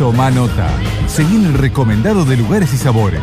Toma nota. Seguí en el recomendado de lugares y sabores.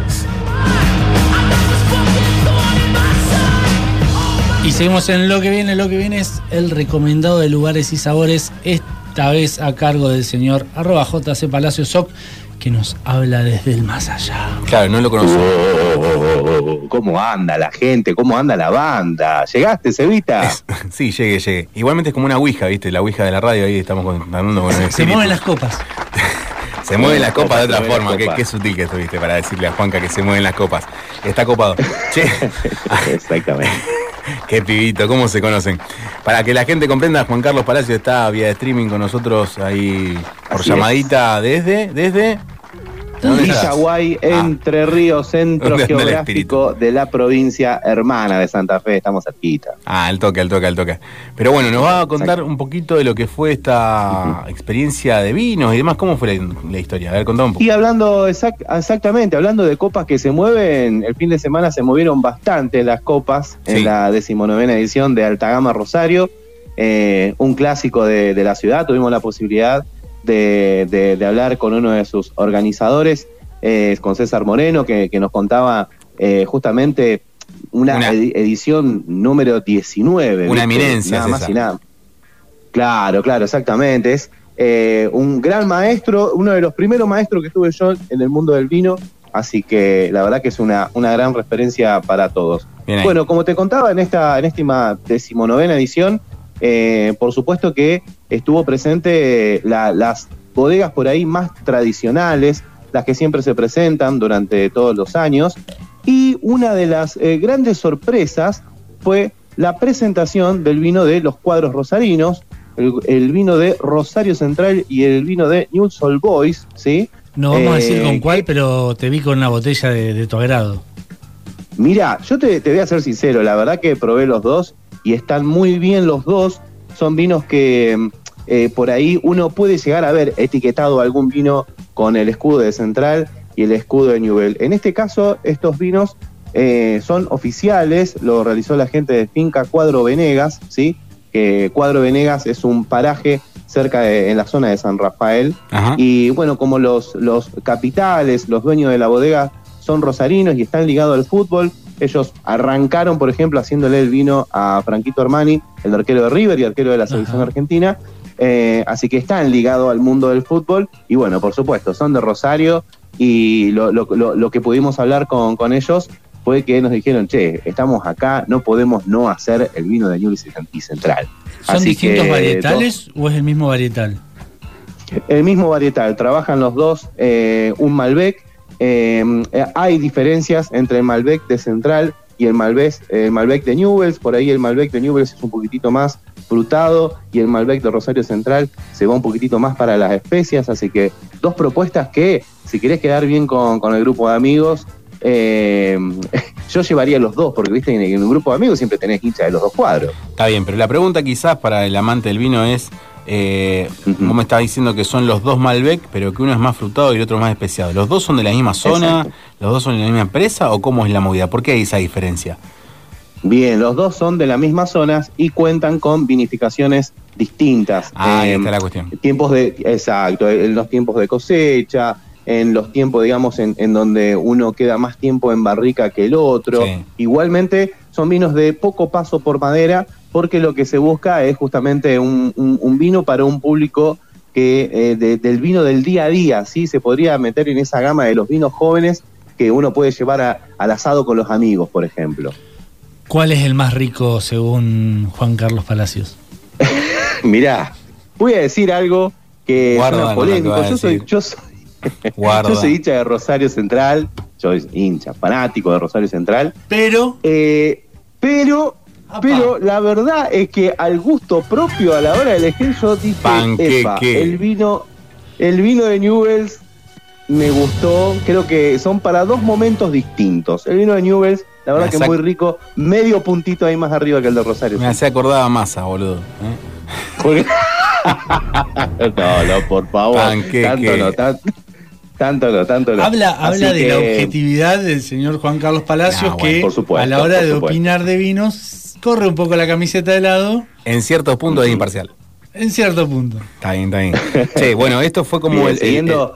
Y seguimos en lo que viene. Lo que viene es el recomendado de lugares y sabores. Esta vez a cargo del señor arroba JC Palacio Soc, que nos habla desde el más allá. Claro, no lo conozco. Oh, ¿Cómo anda la gente? ¿Cómo anda la banda? ¿Llegaste, Cevita? Sí, llegué, llegué. Igualmente es como una ouija, ¿viste? La ouija de la radio, ahí estamos contando con el Se mueven las copas. Se mueven las copas de otra forma. Qué, qué sutil que estuviste para decirle a Juanca que se mueven las copas. Está copado. Che, Exactamente. qué pibito, ¿cómo se conocen? Para que la gente comprenda, Juan Carlos Palacio está vía streaming con nosotros ahí por Así llamadita desde, desde. Villaguay, Ah. Entre Ríos, centro ¿Dónde anda el geográfico de la provincia hermana de Santa Fe. Estamos cerquita. Ah, al toque, al toque, al toque. Pero bueno, nos va a contar un poquito de lo que fue esta experiencia de vinos y demás. ¿Cómo fue la, la historia? A ver, contá un poco. Y hablando exact- exactamente, hablando de copas que se mueven, el fin de semana se movieron bastante las copas Sí. en la decimonovena edición de Alta Gama Rosario, eh, un clásico de, de la ciudad. Tuvimos la posibilidad de, de- de hablar con uno de sus organizadores, eh, con César Moreno, que, que nos contaba eh, justamente una, Una- edi- edición número 19. Una eminencia, Nada más y nada. Claro, claro, exactamente. Es eh, un gran maestro, uno de los primeros maestros que tuve yo en el mundo del vino, así que la verdad que es una, una gran referencia para todos. Bueno, como te contaba en esta, en esta decimonovena edición, eh, por supuesto que estuvo presente la- las bodegas por ahí más tradicionales, las que siempre se presentan durante todos los años, y una de las eh, grandes sorpresas fue la presentación del vino de los cuadros rosarinos, el, el vino de Rosario Central y el vino de Newell's Old Boys, ¿sí? No vamos a Eh, decir con cuál, pero te vi con una botella de, de tu agrado. Mira, yo te, te voy a ser sincero, la verdad que probé los dos y están muy bien los dos. Son vinos que eh, por ahí uno puede llegar a ver etiquetado algún vino con el escudo de Central y el escudo de Newell. En este caso, estos vinos eh, son oficiales, lo realizó la gente de Finca Cuadro Venegas, ¿sí? Que Cuadro Venegas es un paraje cerca de, en la zona de San Rafael. Ajá. Y bueno, como los, los capitales, los dueños de la bodega son rosarinos y están ligados al fútbol, ellos arrancaron, por ejemplo, haciéndole el vino a Franquito Armani, el arquero de River y arquero de la selección Ajá. argentina. Eh, así que están ligados al mundo del fútbol. Y bueno, por supuesto, son de Rosario. Y lo, lo- lo- lo que pudimos hablar con, con ellos fue que nos dijeron, che, estamos acá, no podemos no hacer el vino de Newell's y Central. ¿Son Así distintos que, varietales o es el mismo varietal? El mismo varietal, trabajan los dos eh, un Malbec. eh, hay diferencias entre el Malbec de Central y el Malbec, de Newells. Por ahí el Malbec de Newells es un poquitito más frutado y el Malbec de Rosario Central se va un poquitito más para las especias. Así que dos propuestas que, si querés quedar bien con, con el grupo de amigos, eh, yo llevaría los dos, porque viste en un grupo de amigos siempre tenés hincha de los dos cuadros. Está bien, pero la pregunta quizás para el amante del vino es, eh, vos me estás diciendo que son los dos Malbec, pero que uno es más frutado y el otro más especiado. ¿Los dos son de la misma zona? Exacto. ¿Los dos son de la misma empresa o cómo es la movida? ¿Por qué hay esa diferencia? Bien, los dos son de las mismas zonas y cuentan con vinificaciones distintas. Ah, ahí Em, está la cuestión. tiempos de, exacto, en los tiempos de cosecha, en los tiempos, digamos, en, en donde uno queda más tiempo en barrica que el otro. Sí. Igualmente son vinos de poco paso por madera, porque lo que se busca es justamente un, un- un vino para un público que eh, de- del vino del día a día, ¿sí? Se podría meter en esa gama de los vinos jóvenes que uno puede llevar a- al asado con los amigos, por ejemplo. ¿Cuál es el más rico según Juan Carlos Palacios? Mirá, voy a decir algo que Guarda que polémico. Yo soy, yo soy, yo soy hincha de Rosario Central, yo soy hincha, fanático de Rosario Central, Pero, eh, pero. Pero la verdad es que al gusto propio a la hora de elegir yo dije, Panqueque. "Epa, el vino, el vino de Newells me gustó, creo que son para dos momentos distintos. El vino de Newells, la verdad Me que es muy rico, medio puntito ahí más arriba que el de Rosario. Me hacía acordar a masa, boludo. ¿eh? No, no, por favor. Panqueque. Tanto no, tan- tanto no, tanto no. habla, habla de la objetividad del señor Juan Carlos Palacios Ah, bueno, que por supuesto, a la hora de supuesto. opinar de vinos corre un poco la camiseta de lado En ciertos puntos es imparcial. en cierto punto. Está bien, está bien. Sí, bueno, esto fue como Bien, el, el- siguiendo,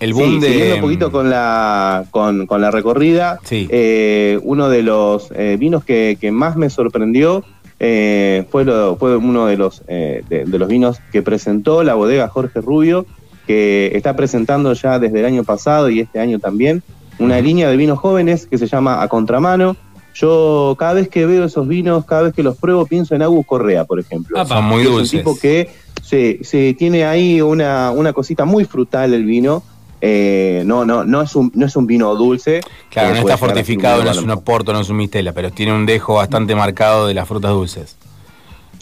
el boom Sí, de. siguiendo un poquito con la, con, con la recorrida, Sí. eh, uno de los eh, vinos que, que más me sorprendió eh, fue, lo- fue uno de los, eh, de, de los vinos que presentó la bodega Jorge Rubio, que está presentando ya desde el año pasado y este año también, una línea de vinos jóvenes que se llama A Contramano. Yo cada vez que veo esos vinos, cada vez que los pruebo, pienso en Agus Correa, por ejemplo. Apa. Son muy Que dulces. Es un tipo que se, se tiene ahí una, una cosita muy frutal el vino. Eh, no, no, no es un, no es un vino dulce. Claro, Eh, no está fortificado, no es un blanco. oporto, no es un mistela, pero tiene un dejo bastante marcado de las frutas dulces.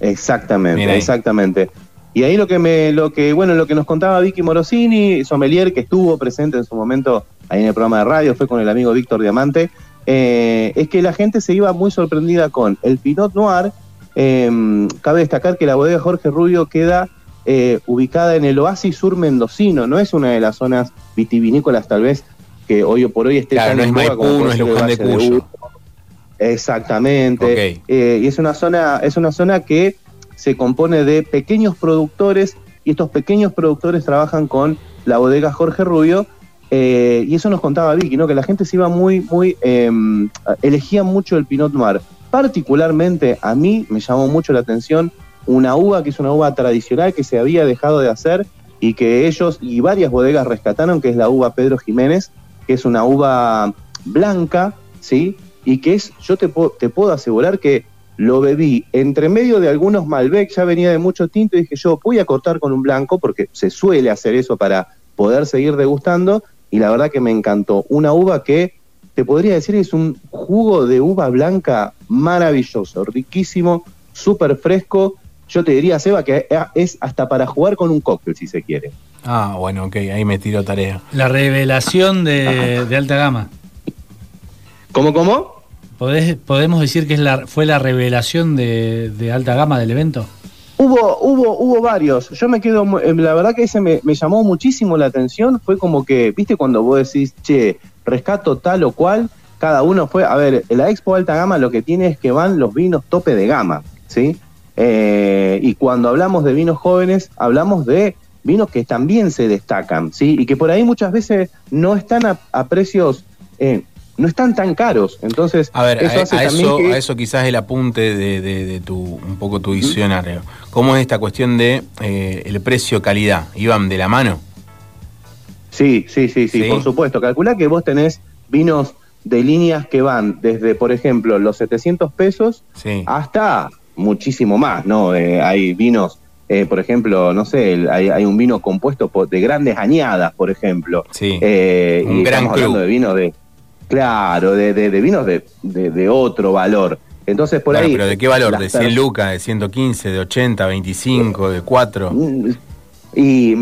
Exactamente, exactamente. Y ahí lo que me, lo que, bueno, lo que nos contaba Vicky Morosini, sommelier, que estuvo presente en su momento ahí en el programa de radio, fue con el amigo Víctor Diamante, eh, es que la gente se iba muy sorprendida con el Pinot Noir. Eh, cabe destacar que la bodega Jorge Rubio queda eh, ubicada en el oasis sur mendocino, no es una de las zonas vitivinícolas tal vez que hoy por hoy esté Claro, tan no es Maipú, como no es Luján de Cuyo. Exactamente. Eh, y es una zona, es una zona que se compone de pequeños productores y estos pequeños productores trabajan con la bodega Jorge Rubio. Eh, y eso nos contaba Vicky, ¿no? Que la gente se iba muy, muy, eh, elegía mucho el Pinot Noir. Particularmente a mí me llamó mucho la atención una uva que es una uva tradicional que se había dejado de hacer y que ellos y varias bodegas rescataron, que es la uva Pedro Jiménez, que es una uva blanca, ¿sí? Y que es, yo te, puedo- te puedo asegurar que lo bebí entre medio de algunos Malbec, ya venía de mucho tinto y dije yo voy a cortar con un blanco porque se suele hacer eso para poder seguir degustando y la verdad que me encantó. Una uva que te podría decir es un jugo de uva blanca maravilloso, riquísimo, súper fresco. Yo te diría, Seba, que es hasta para jugar con un cóctel si se quiere. Ah, bueno, ok, ahí me tiro tarea. La revelación de, de alta gama. ¿Cómo, cómo? ¿Podés- ¿Podemos decir que es la, fue la revelación de, de alta gama del evento? Hubo, hubo, hubo varios. Yo me quedo, eh, la verdad que ese me, llamó muchísimo la atención. Fue como que, viste, cuando vos decís, che, rescato tal o cual, cada uno fue, a ver, la Expo Alta Gama lo que tiene es que van los vinos tope de gama, ¿sí? Eh, y cuando hablamos de vinos jóvenes, hablamos de vinos que también se destacan, ¿sí? Y que por ahí muchas veces no están a, a precios, eh, no están tan caros. Entonces, A ver, eso a, hace a eso, que- a eso quizás el apunte de, de- de tu, un poco tu diccionario. ¿Cómo es esta cuestión de eh, el precio-calidad? ¿Iban de la mano? Sí, sí, sí, sí, Sí. por supuesto. Calcula que vos tenés vinos de líneas que van desde, por ejemplo, los 700 pesos Sí. hasta muchísimo más, ¿no? Eh, hay vinos, eh, por ejemplo, no sé, hay, hay un vino compuesto de grandes añadas, por ejemplo. Sí. Eh, Un y gran estamos hablando de vinos de, claro, de, de- de vinos de, de- de otro valor. Entonces, por ahí... pero ¿de qué valor? ¿De 100 per- lucas, de 115, de 80, 25, de 4? Mm, Y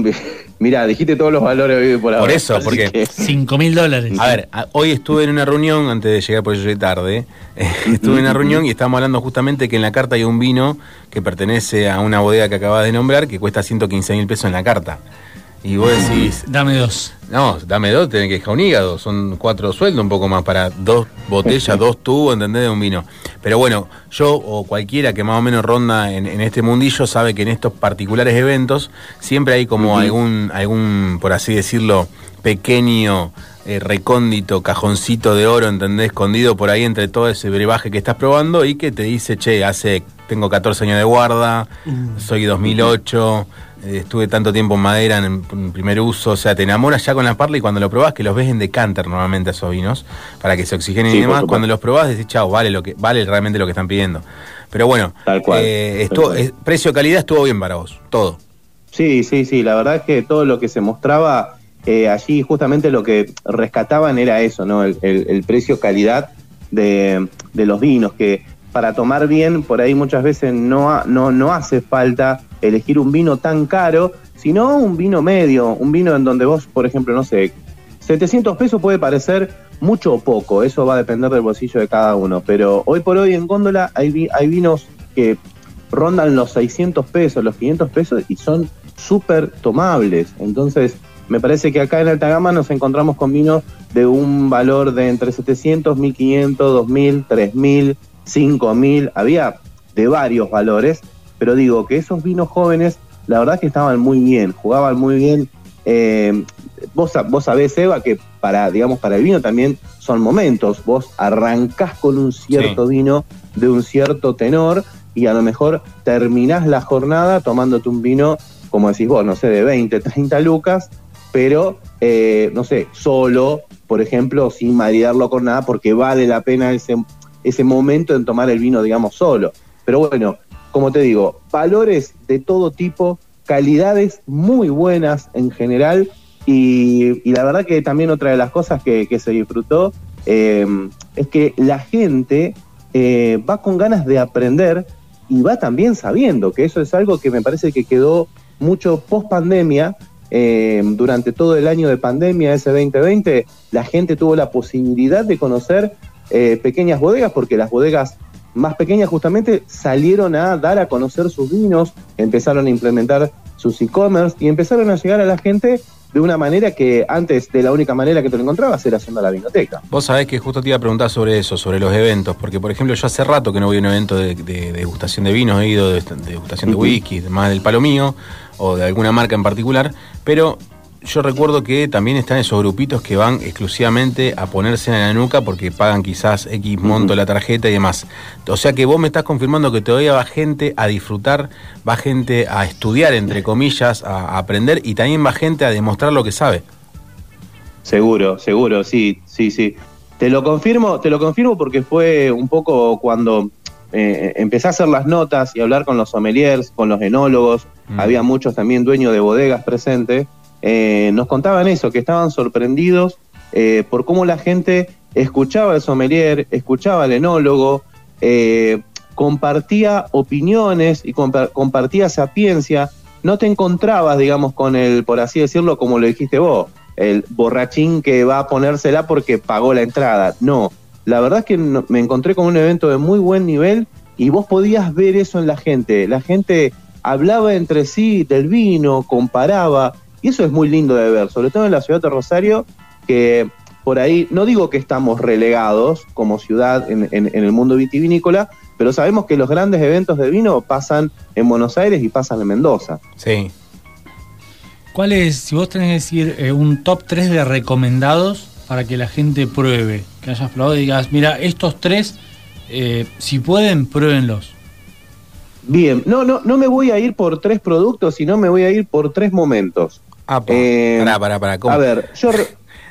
mira, dijiste todos los valores hoy por ahora. eso, así porque- que- 5 mil dólares. A ver, a- hoy estuve en una reunión, antes de llegar por eso llegué tarde, eh, estuve en una reunión y estábamos hablando justamente que en la carta hay un vino que pertenece a una bodega que acabas de nombrar que cuesta 115 mil pesos en la carta. Y vos decís, Dame dos. no, dame dos, tenés que dejar un hígado, son cuatro sueldos un poco más para dos botellas, dos tubos, ¿entendés? De un vino. Pero bueno, yo o cualquiera que más o menos ronda en, en este mundillo sabe que en estos particulares eventos siempre hay como algún, algún, por así decirlo, pequeño, eh, recóndito, cajoncito de oro, ¿entendés? Escondido por ahí entre todo ese brebaje que estás probando y que te dice, che, hace, tengo 14 años de guarda, soy 2008, eh, estuve tanto tiempo en madera en, en primer uso, o sea, te enamoras ya con la parla y cuando lo probás, que los ves en decanter normalmente a esos vinos, para que se oxigenen Sí, y demás, cuando los probás decís, chao, vale, lo que, vale realmente lo que están pidiendo. Pero bueno, Tal cual. eh, estuvo- eh, precio-calidad estuvo bien para vos, todo. Sí, sí, sí, la verdad es que todo lo que se mostraba eh, allí, justamente lo que rescataban era eso, ¿no? El, el- el precio-calidad de, de los vinos, que para tomar bien, por ahí muchas veces no, ha- no, no hace falta elegir un vino tan caro, sino un vino medio, un vino en donde vos, por ejemplo, no sé, 700 pesos puede parecer mucho o poco, eso va a depender del bolsillo de cada uno, pero hoy por hoy en góndola hay, vi- hay vinos que rondan los 600 pesos, los 500 pesos y son súper tomables. Entonces, me parece que acá en alta gama nos encontramos con vinos de un valor de entre 700, 1500, 2000, 3000, 5000. Había de varios valores, pero digo que esos vinos jóvenes, la verdad que estaban muy bien, jugaban muy bien. Eh, vos vos, sabés, Eva, que para, digamos, para el vino también son momentos. Vos arrancás con un cierto vino de un cierto tenor y a lo mejor terminás la jornada tomándote un vino, como decís vos, no sé, de 20, 30 lucas, pero, eh, no sé, solo, por ejemplo, sin maridarlo con nada, porque vale la pena ese, ese momento en tomar el vino, digamos, solo. Pero bueno, como te digo, valores de todo tipo, calidades muy buenas en general, y, la verdad que también otra de las cosas que, se disfrutó eh, es que la gente eh, va con ganas de aprender y va también sabiendo que eso es algo que me parece que quedó mucho post pandemia. Eh, durante todo el año de pandemia, ese 2020, la gente tuvo la posibilidad de conocer pequeñas bodegas, porque las bodegas más pequeñas justamente salieron a dar a conocer sus vinos, empezaron a implementar sus e-commerce y empezaron a llegar a la gente de una manera que antes de la única manera que te lo encontrabas era haciendo la biblioteca. Vos sabés que justo te iba a preguntar sobre eso, sobre los eventos, porque por ejemplo yo hace rato que no voy a un evento de, degustación de vinos, he ido de, degustación de whisky, más del palo mío o de alguna marca en particular, pero yo recuerdo que también están esos grupitos que van exclusivamente a ponerse en la nuca porque pagan quizás X monto la tarjeta y demás. O sea que vos me estás confirmando que todavía va gente a disfrutar, va gente a estudiar, entre comillas, a, aprender y también va gente a demostrar lo que sabe. Seguro, seguro, sí, sí, sí. Te lo confirmo, te lo confirmo porque fue un poco cuando eh, empecé a hacer las notas y hablar con los sommeliers, con los enólogos, mm. había muchos también dueños de bodegas presentes eh, nos contaban eso, que estaban sorprendidos eh, por cómo la gente escuchaba al sommelier, escuchaba al enólogo, eh, compartía opiniones y compartía sapiencia. No te encontrabas, digamos, con el, por así decirlo, como lo dijiste vos, el borrachín que va a ponérsela porque pagó la entrada. No, la verdad es que me encontré con un evento de muy buen nivel y vos podías ver eso en la gente. La gente hablaba entre sí del vino, comparaba, y eso es muy lindo de ver, sobre todo en la ciudad de Rosario, que por ahí, no digo que estamos relegados como ciudad en, el mundo vitivinícola, pero sabemos que los grandes eventos de vino pasan en Buenos Aires y pasan en Mendoza. Sí. ¿Cuál es, si vos tenés que decir, eh, un top 3 de recomendados para que la gente pruebe? Que hayas probado y digas, mira, estos tres, eh, si pueden, pruébenlos. Bien, no, no, no me voy a ir por tres productos, sino me voy a ir por tres momentos. Ah, eh, pará, pará, pará. A ver, yo...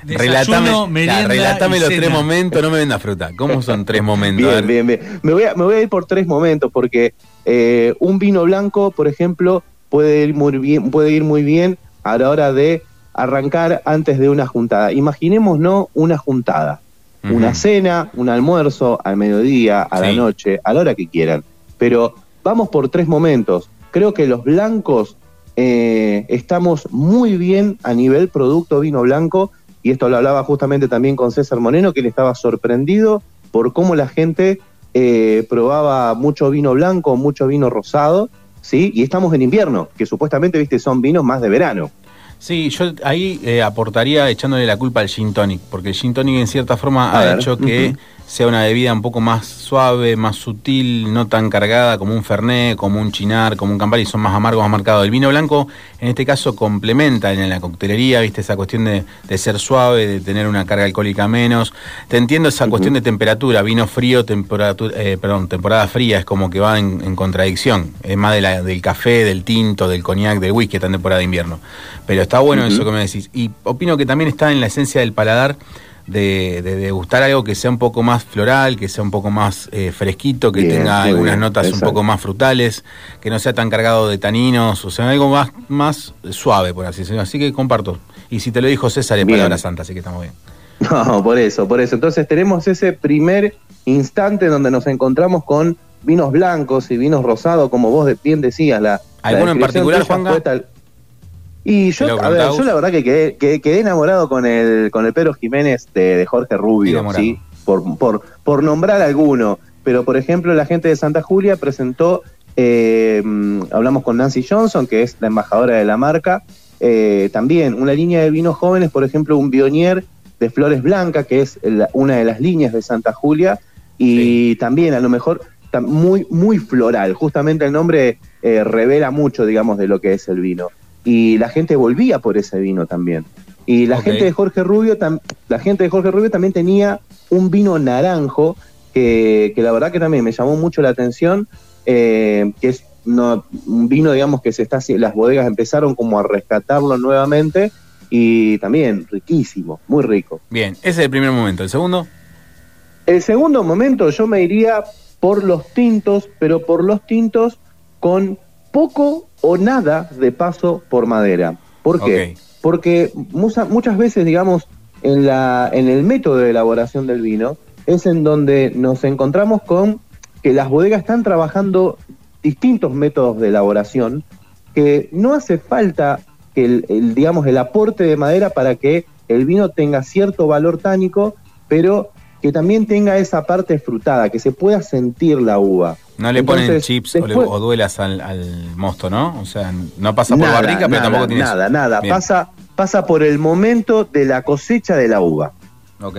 relatame, los tres momentos, no me venda fruta. ¿Cómo son tres momentos? Bien, bien, bien. Me voy, a, me voy a ir por tres momentos porque eh, un vino blanco, por ejemplo, puede ir muy bien, puede ir muy bien a la hora de arrancar antes de una juntada. Imaginémonos una juntada, una cena, un almuerzo, al mediodía, a la noche, a la hora que quieran. Pero vamos por tres momentos. Creo que los blancos eh, estamos muy bien a nivel producto vino blanco, y esto lo hablaba justamente también con César Moreno, que él estaba sorprendido por cómo la gente eh, probaba mucho vino blanco, mucho vino rosado, ¿sí? Y estamos en invierno, que supuestamente, viste, son vinos más de verano. Sí, yo ahí eh, aportaría echándole la culpa al gin tonic, porque el gin tonic en cierta forma ha hecho que sea una bebida un poco más suave, más sutil, no tan cargada como un Fernet, como un Chinar, como un Campari, son más amargos, más marcados. El vino blanco, en este caso, complementa en la coctelería, viste, esa cuestión de, ser suave, de tener una carga alcohólica menos. Te entiendo esa cuestión de temperatura, vino frío, temperatura, eh, perdón, temporada fría, es como que va en, contradicción. Es más de la, del café, del tinto, del coñac, del whisky, está en temporada de invierno. Pero está bueno eso que me decís. Y opino que también está en la esencia del paladar de, de, gustar algo que sea un poco más floral, que sea un poco más eh, fresquito, que tenga algunas notas un poco más frutales, que no sea tan cargado de taninos, o sea, algo más, más suave, por así decirlo. Así que comparto. Y si te lo dijo César, es palabra santa, así que estamos bien. No, por eso, por eso. Entonces tenemos ese primer instante donde nos encontramos con vinos blancos y vinos rosados, como vos bien decías. La, ¿Alguno en particular, Juan? Y yo, a ver, yo la verdad que quedé, quedé, enamorado con el, con el Pedro Jiménez de, Jorge Rubio, ¿sí? Por, por, por nombrar alguno. Pero, por ejemplo, la gente de Santa Julia presentó, eh, hablamos con Nancy Johnson, que es la embajadora de la marca, eh, también una línea de vinos jóvenes, por ejemplo, un Bionier de Flores Blancas, que es una de las líneas de Santa Julia, y también a lo mejor muy, muy floral. Justamente el nombre eh, revela mucho, digamos, de lo que es el vino y la gente volvía por ese vino también. Y la gente de Jorge Rubio, la gente de Jorge Rubio también tenía un vino naranjo que, que la verdad que también me llamó mucho la atención, eh, que es no, un vino, digamos, que se está las bodegas empezaron como a rescatarlo nuevamente y también riquísimo, muy rico. Bien, ese es el primer momento. ¿El segundo? El segundo momento yo me iría por los tintos, pero por los tintos con poco o nada de paso por madera. ¿Por qué? Porque musa- muchas veces, digamos, en, la, en el método de elaboración del vino es en donde nos encontramos con que las bodegas están trabajando distintos métodos de elaboración que no hace falta que el, el, digamos el aporte de madera para que el vino tenga cierto valor tánico, pero que también tenga esa parte frutada, que se pueda sentir la uva. No le ponen chips o, le- después- o duelas al, al mosto, ¿no? O sea, no pasa por Nada, barrica, pero tampoco tiene nada, nada. Bien. Pasa, pasa por el momento de la cosecha de la uva. Ok.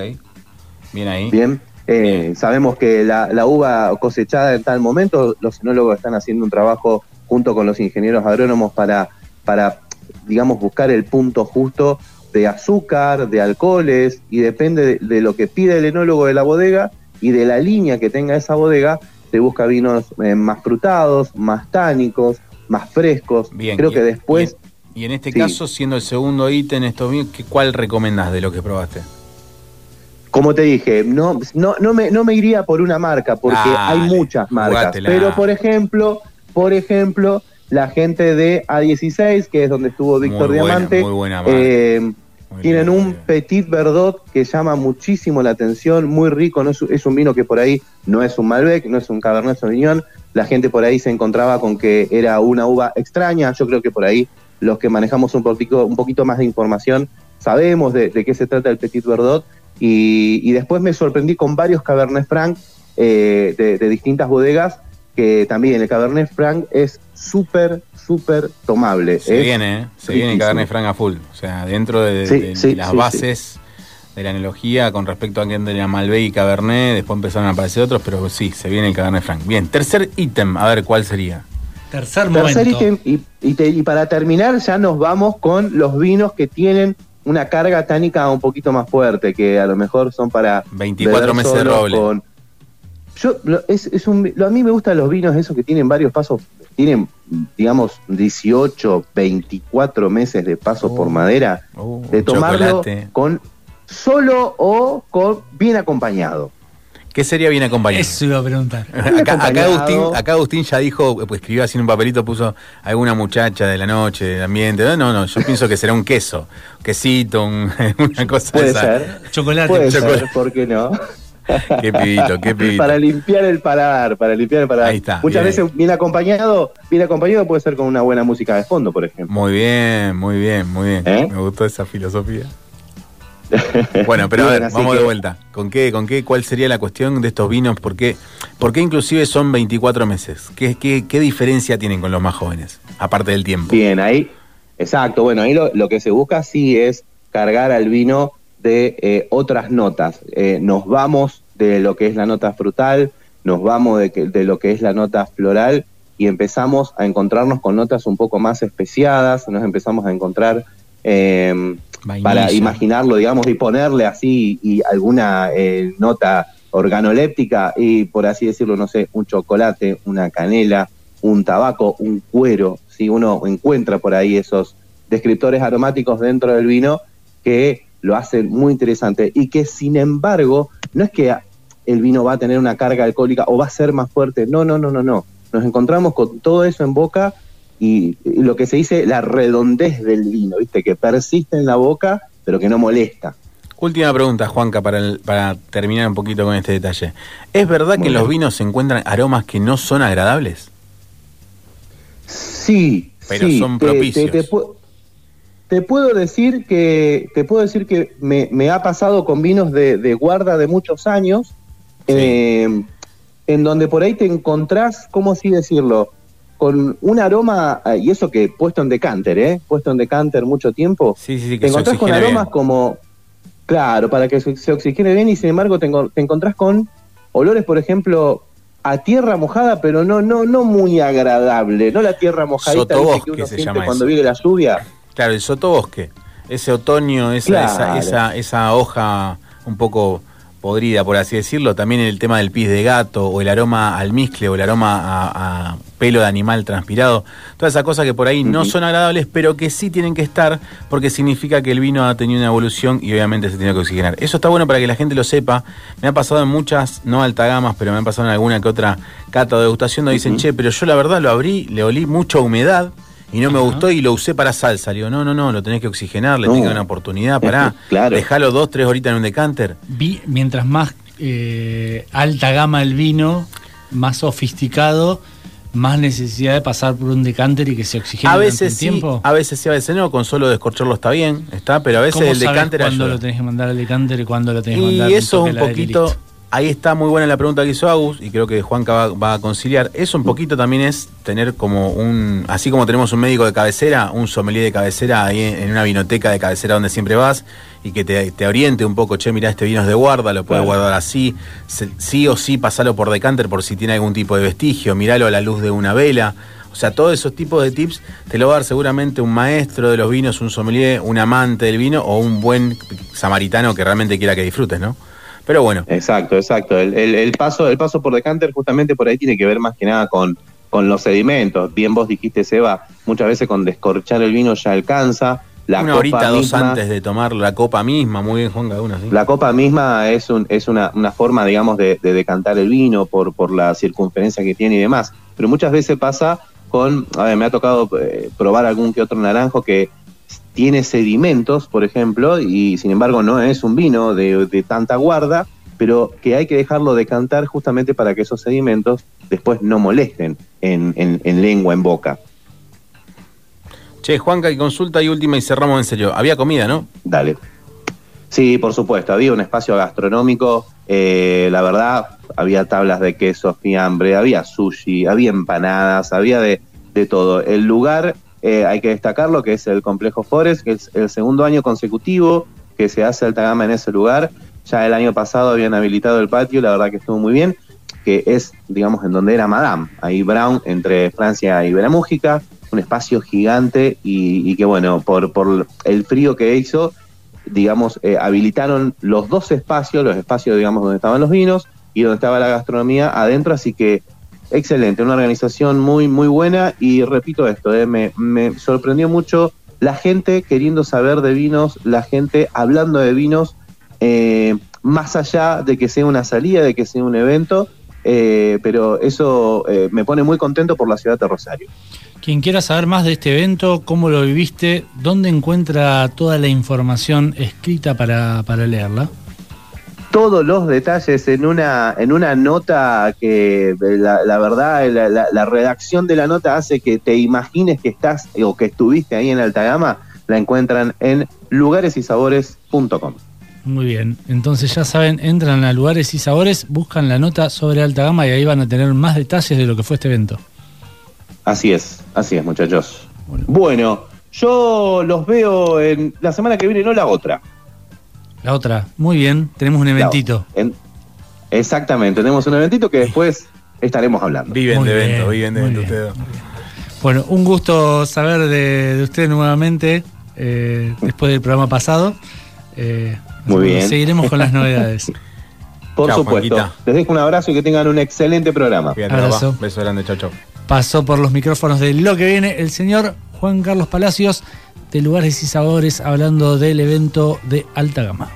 Bien ahí. Bien. Eh, Bien. Sabemos que la, la uva cosechada en tal momento, los enólogos están haciendo un trabajo junto con los ingenieros agrónomos para, para digamos, buscar el punto justo de azúcar, de alcoholes, y depende de, de lo que pide el enólogo de la bodega y de la línea que tenga esa bodega, se busca vinos eh, más frutados, más tánicos, más frescos. Bien. Creo y- que después... Y, y en este Sí. caso, siendo el segundo ítem, estos vinos, ¿qué- ¿cuál recomendás de lo que probaste? Como te dije, no, no, no, me, no me iría por una marca, porque Dale, hay muchas marcas. jugátela. Pero, por ejemplo, por ejemplo, la gente de A16, que es donde estuvo Víctor buena, Diamante, muy buena marca. eh, Muy tienen bien, un bien. Petit Verdot que llama muchísimo la atención, muy rico, no es, es un vino que por ahí no es un Malbec, no es un Cabernet Sauvignon, la gente por ahí se encontraba con que era una uva extraña, yo creo que por ahí los que manejamos un poquito, un poquito más de información sabemos de, de qué se trata el Petit Verdot. Y, y después me sorprendí con varios Cabernet Franc eh, de, de distintas bodegas que también el Cabernet Franc es súper, súper tomable. Se Es viene, ¿eh? Se viene riquísimo. Cabernet Franc a full. O sea, dentro de, Sí, de- sí, de las sí, bases de la analogía con respecto a que era Malbec y Cabernet, después empezaron a aparecer otros, pero sí, se viene el Cabernet Franc. Bien, tercer ítem, a ver cuál sería. Tercer momento. Tercer ítem, y, y te- y para terminar ya nos vamos con los vinos que tienen una carga tánica un poquito más fuerte, que a lo mejor son para... 24 beber meses de roble. con- Yo, lo- es, es un, lo- a mí me gustan los vinos esos que tienen varios pasos, tienen, digamos, 18, 24 meses de paso Oh. por madera, Uh, de tomarlo chocolate. con solo o con bien acompañado. ¿Qué sería bien acompañado? Eso iba a preguntar. Acá, acá. Agustín, acá Agustín ya dijo, pues escribió así en un papelito, puso alguna muchacha de la noche, del ambiente. No, no, no, yo pienso que será un queso, quesito, un- una cosa Puede esa. ser, Chocolate. puede chocolate. ser, ¿por qué no? Qué pibito, qué pibito. para limpiar el paladar, para limpiar el paladar. Ahí está, Muchas bien veces bien acompañado, bien acompañado puede ser con una buena música de fondo, por ejemplo. Muy bien, muy bien, muy bien. ¿Eh? Me gustó esa filosofía. Bueno, pero a ver, así vamos que- de vuelta. ¿Con qué, con qué, cuál sería la cuestión de estos vinos? ¿Por qué, por qué inclusive son 24 meses? ¿Qué, qué, qué diferencia tienen con los más jóvenes? Aparte del tiempo. Bien, ahí, exacto. Bueno, ahí lo, lo que se busca sí es cargar al vino de eh, otras notas. Eh, nos vamos de lo que es la nota frutal, nos vamos de, que- de lo que es la nota floral y empezamos a encontrarnos con notas un poco más especiadas, nos empezamos a encontrar eh, Vainilla. para imaginarlo, digamos, y ponerle así y alguna eh, nota organoléptica y por así decirlo, no sé, un chocolate, una canela, un tabaco, un cuero, si uno encuentra por ahí esos descriptores aromáticos dentro del vino que lo hacen muy interesante y que sin embargo no es que el vino va a tener una carga alcohólica o va a ser más fuerte, no, no, no, no, no. Nos encontramos con todo eso en boca y, y lo que se dice la redondez del vino, ¿viste? Que persiste en la boca, pero que no molesta. Última pregunta, Juanca, para, el- para terminar un poquito con este detalle. ¿Es verdad que en los vinos se encuentran aromas que no son agradables? Sí, Pero sí, son propicios. Te, te pu- te puedo decir que te puedo decir que me, me ha pasado con vinos de, de guarda de muchos años, Sí. eh, en donde por ahí te encontrás, ¿cómo así decirlo? Con un aroma, eh, y eso que puesto en decanter, ¿eh? Puesto en decanter mucho tiempo, Sí, sí, sí, te que encontrás con aromas bien. como, claro, para que se, se oxigene bien y sin embargo te, te encontrás con olores, por ejemplo, a tierra mojada, pero no no no muy agradable, no la tierra mojadita ¿viste, Sotobosque que uno se siente llama cuando eso. viene la lluvia. Claro, el sotobosque. ese otoño, esa, Claro. esa, esa, esa hoja un poco podrida, por así decirlo. También el tema del pis de gato, o el aroma al miscle, o el aroma a, a pelo de animal transpirado. Todas esas cosas que por ahí no son agradables, pero que sí tienen que estar, porque significa que el vino ha tenido una evolución y obviamente se tiene que oxigenar. Eso está bueno para que la gente lo sepa. Me ha pasado en muchas, no altagamas, pero me ha pasado en alguna que otra cata o degustación, donde dicen, che, pero yo la verdad lo abrí, le olí mucha humedad. Y no me Ajá. gustó y lo usé para salsa. Le digo, no, no, no, lo tenés que oxigenar, le No. tenés que dar una oportunidad, pará. Claro. Dejalo dos, tres horitas en un decanter. Vi- mientras más eh, alta gama el vino, más sofisticado, más necesidad de pasar por un decanter y que se oxigene A veces el sí, tiempo. a veces sí, a veces no, con solo descorcharlo está bien, está, pero a veces ¿Cómo el sabes decanter cuándo ayuda. lo tenés que mandar al decanter y cuándo lo tenés que mandar Y un eso es un y poquito? Ahí está muy buena la pregunta que hizo Agus, y creo que Juanca va, va a conciliar. Eso un poquito también es tener como un, así como tenemos un médico de cabecera, un sommelier de cabecera ahí en, en una vinoteca de cabecera donde siempre vas, y que te, te oriente un poco, che, mirá, este vino es de guarda, lo puedes Claro. guardar así, se- sí o sí pasalo por decanter por si tiene algún tipo de vestigio, miralo a la luz de una vela. O sea, todos esos tipos de tips te lo va a dar seguramente un maestro de los vinos, un sommelier, un amante del vino o un buen samaritano que realmente quiera que disfrutes, ¿no? Pero bueno, Exacto, exacto. El, el- el paso, el paso por decanter justamente por ahí tiene que ver más que nada con, con los sedimentos. Bien vos dijiste, Seba, muchas veces con descorchar el vino ya alcanza. La una copa horita, dos misma- antes de tomar la copa misma, muy bien, Juan, uno, ¿sí? La copa misma es, un, es una, una forma, digamos, de, de decantar el vino por, por la circunferencia que tiene y demás. Pero muchas veces pasa con, a ver, me ha tocado eh, probar algún que otro naranjo que tiene sedimentos, por ejemplo, y sin embargo no es un vino de, de tanta guarda, pero que hay que dejarlo decantar justamente para que esos sedimentos después no molesten en, en- en lengua, en boca. Che, Juanca, y consulta y última y cerramos en serio. Había comida, ¿no? Dale. Sí, por supuesto, había un espacio gastronómico, eh, la verdad, había tablas de queso, fiambre, había sushi, había empanadas, había de, de todo. El lugar, eh, hay que destacarlo, que es el Complejo Forest, que es el segundo año consecutivo que se hace alta gama en ese lugar. Ya el año pasado habían habilitado el patio, la verdad que estuvo muy bien, que es, digamos, en donde era Madame, ahí Brown, entre Francia y Belamújica, un espacio gigante y, y que, bueno, por, por el frío que hizo, digamos, eh, habilitaron los dos espacios, los espacios, digamos, donde estaban los vinos y donde estaba la gastronomía adentro, así que excelente, una organización muy, muy buena y repito esto, eh, me, sorprendió mucho la gente queriendo saber de vinos, la gente hablando de vinos, eh, más allá de que sea una salida, de que sea un evento, eh, pero eso eh, me pone muy contento por la ciudad de Rosario. Quien quiera saber más de este evento, cómo lo viviste, dónde encuentra toda la información escrita para, para leerla. Todos los detalles en una en una nota que eh, la, la verdad la, la- la redacción de la nota hace que te imagines que estás eh, o que estuviste ahí en Altagama la encuentran en lugaresysabores.com Muy bien, entonces ya saben, entran a lugares y sabores, buscan la nota sobre alta gama y ahí van a tener más detalles de lo que fue este evento. así es así es muchachos Bueno. bueno yo los veo en la semana que viene no la otra La otra, muy bien, tenemos un eventito. En- exactamente tenemos un eventito que después estaremos hablando Viven Muy de bien, eventos, viven de bien, ustedes. bien. Bueno, un gusto saber de, de usted nuevamente eh, después del programa pasado. Eh, Muy bien. Seguiremos con las novedades. por Chao, supuesto Juanquita. les dejo un abrazo y que tengan un excelente programa Fíjate, Abrazo. Beso grande, chau, chau. Pasó por los micrófonos de lo que viene el señor Juan Carlos Palacios de Lugares y Sabores hablando del evento de alta gama.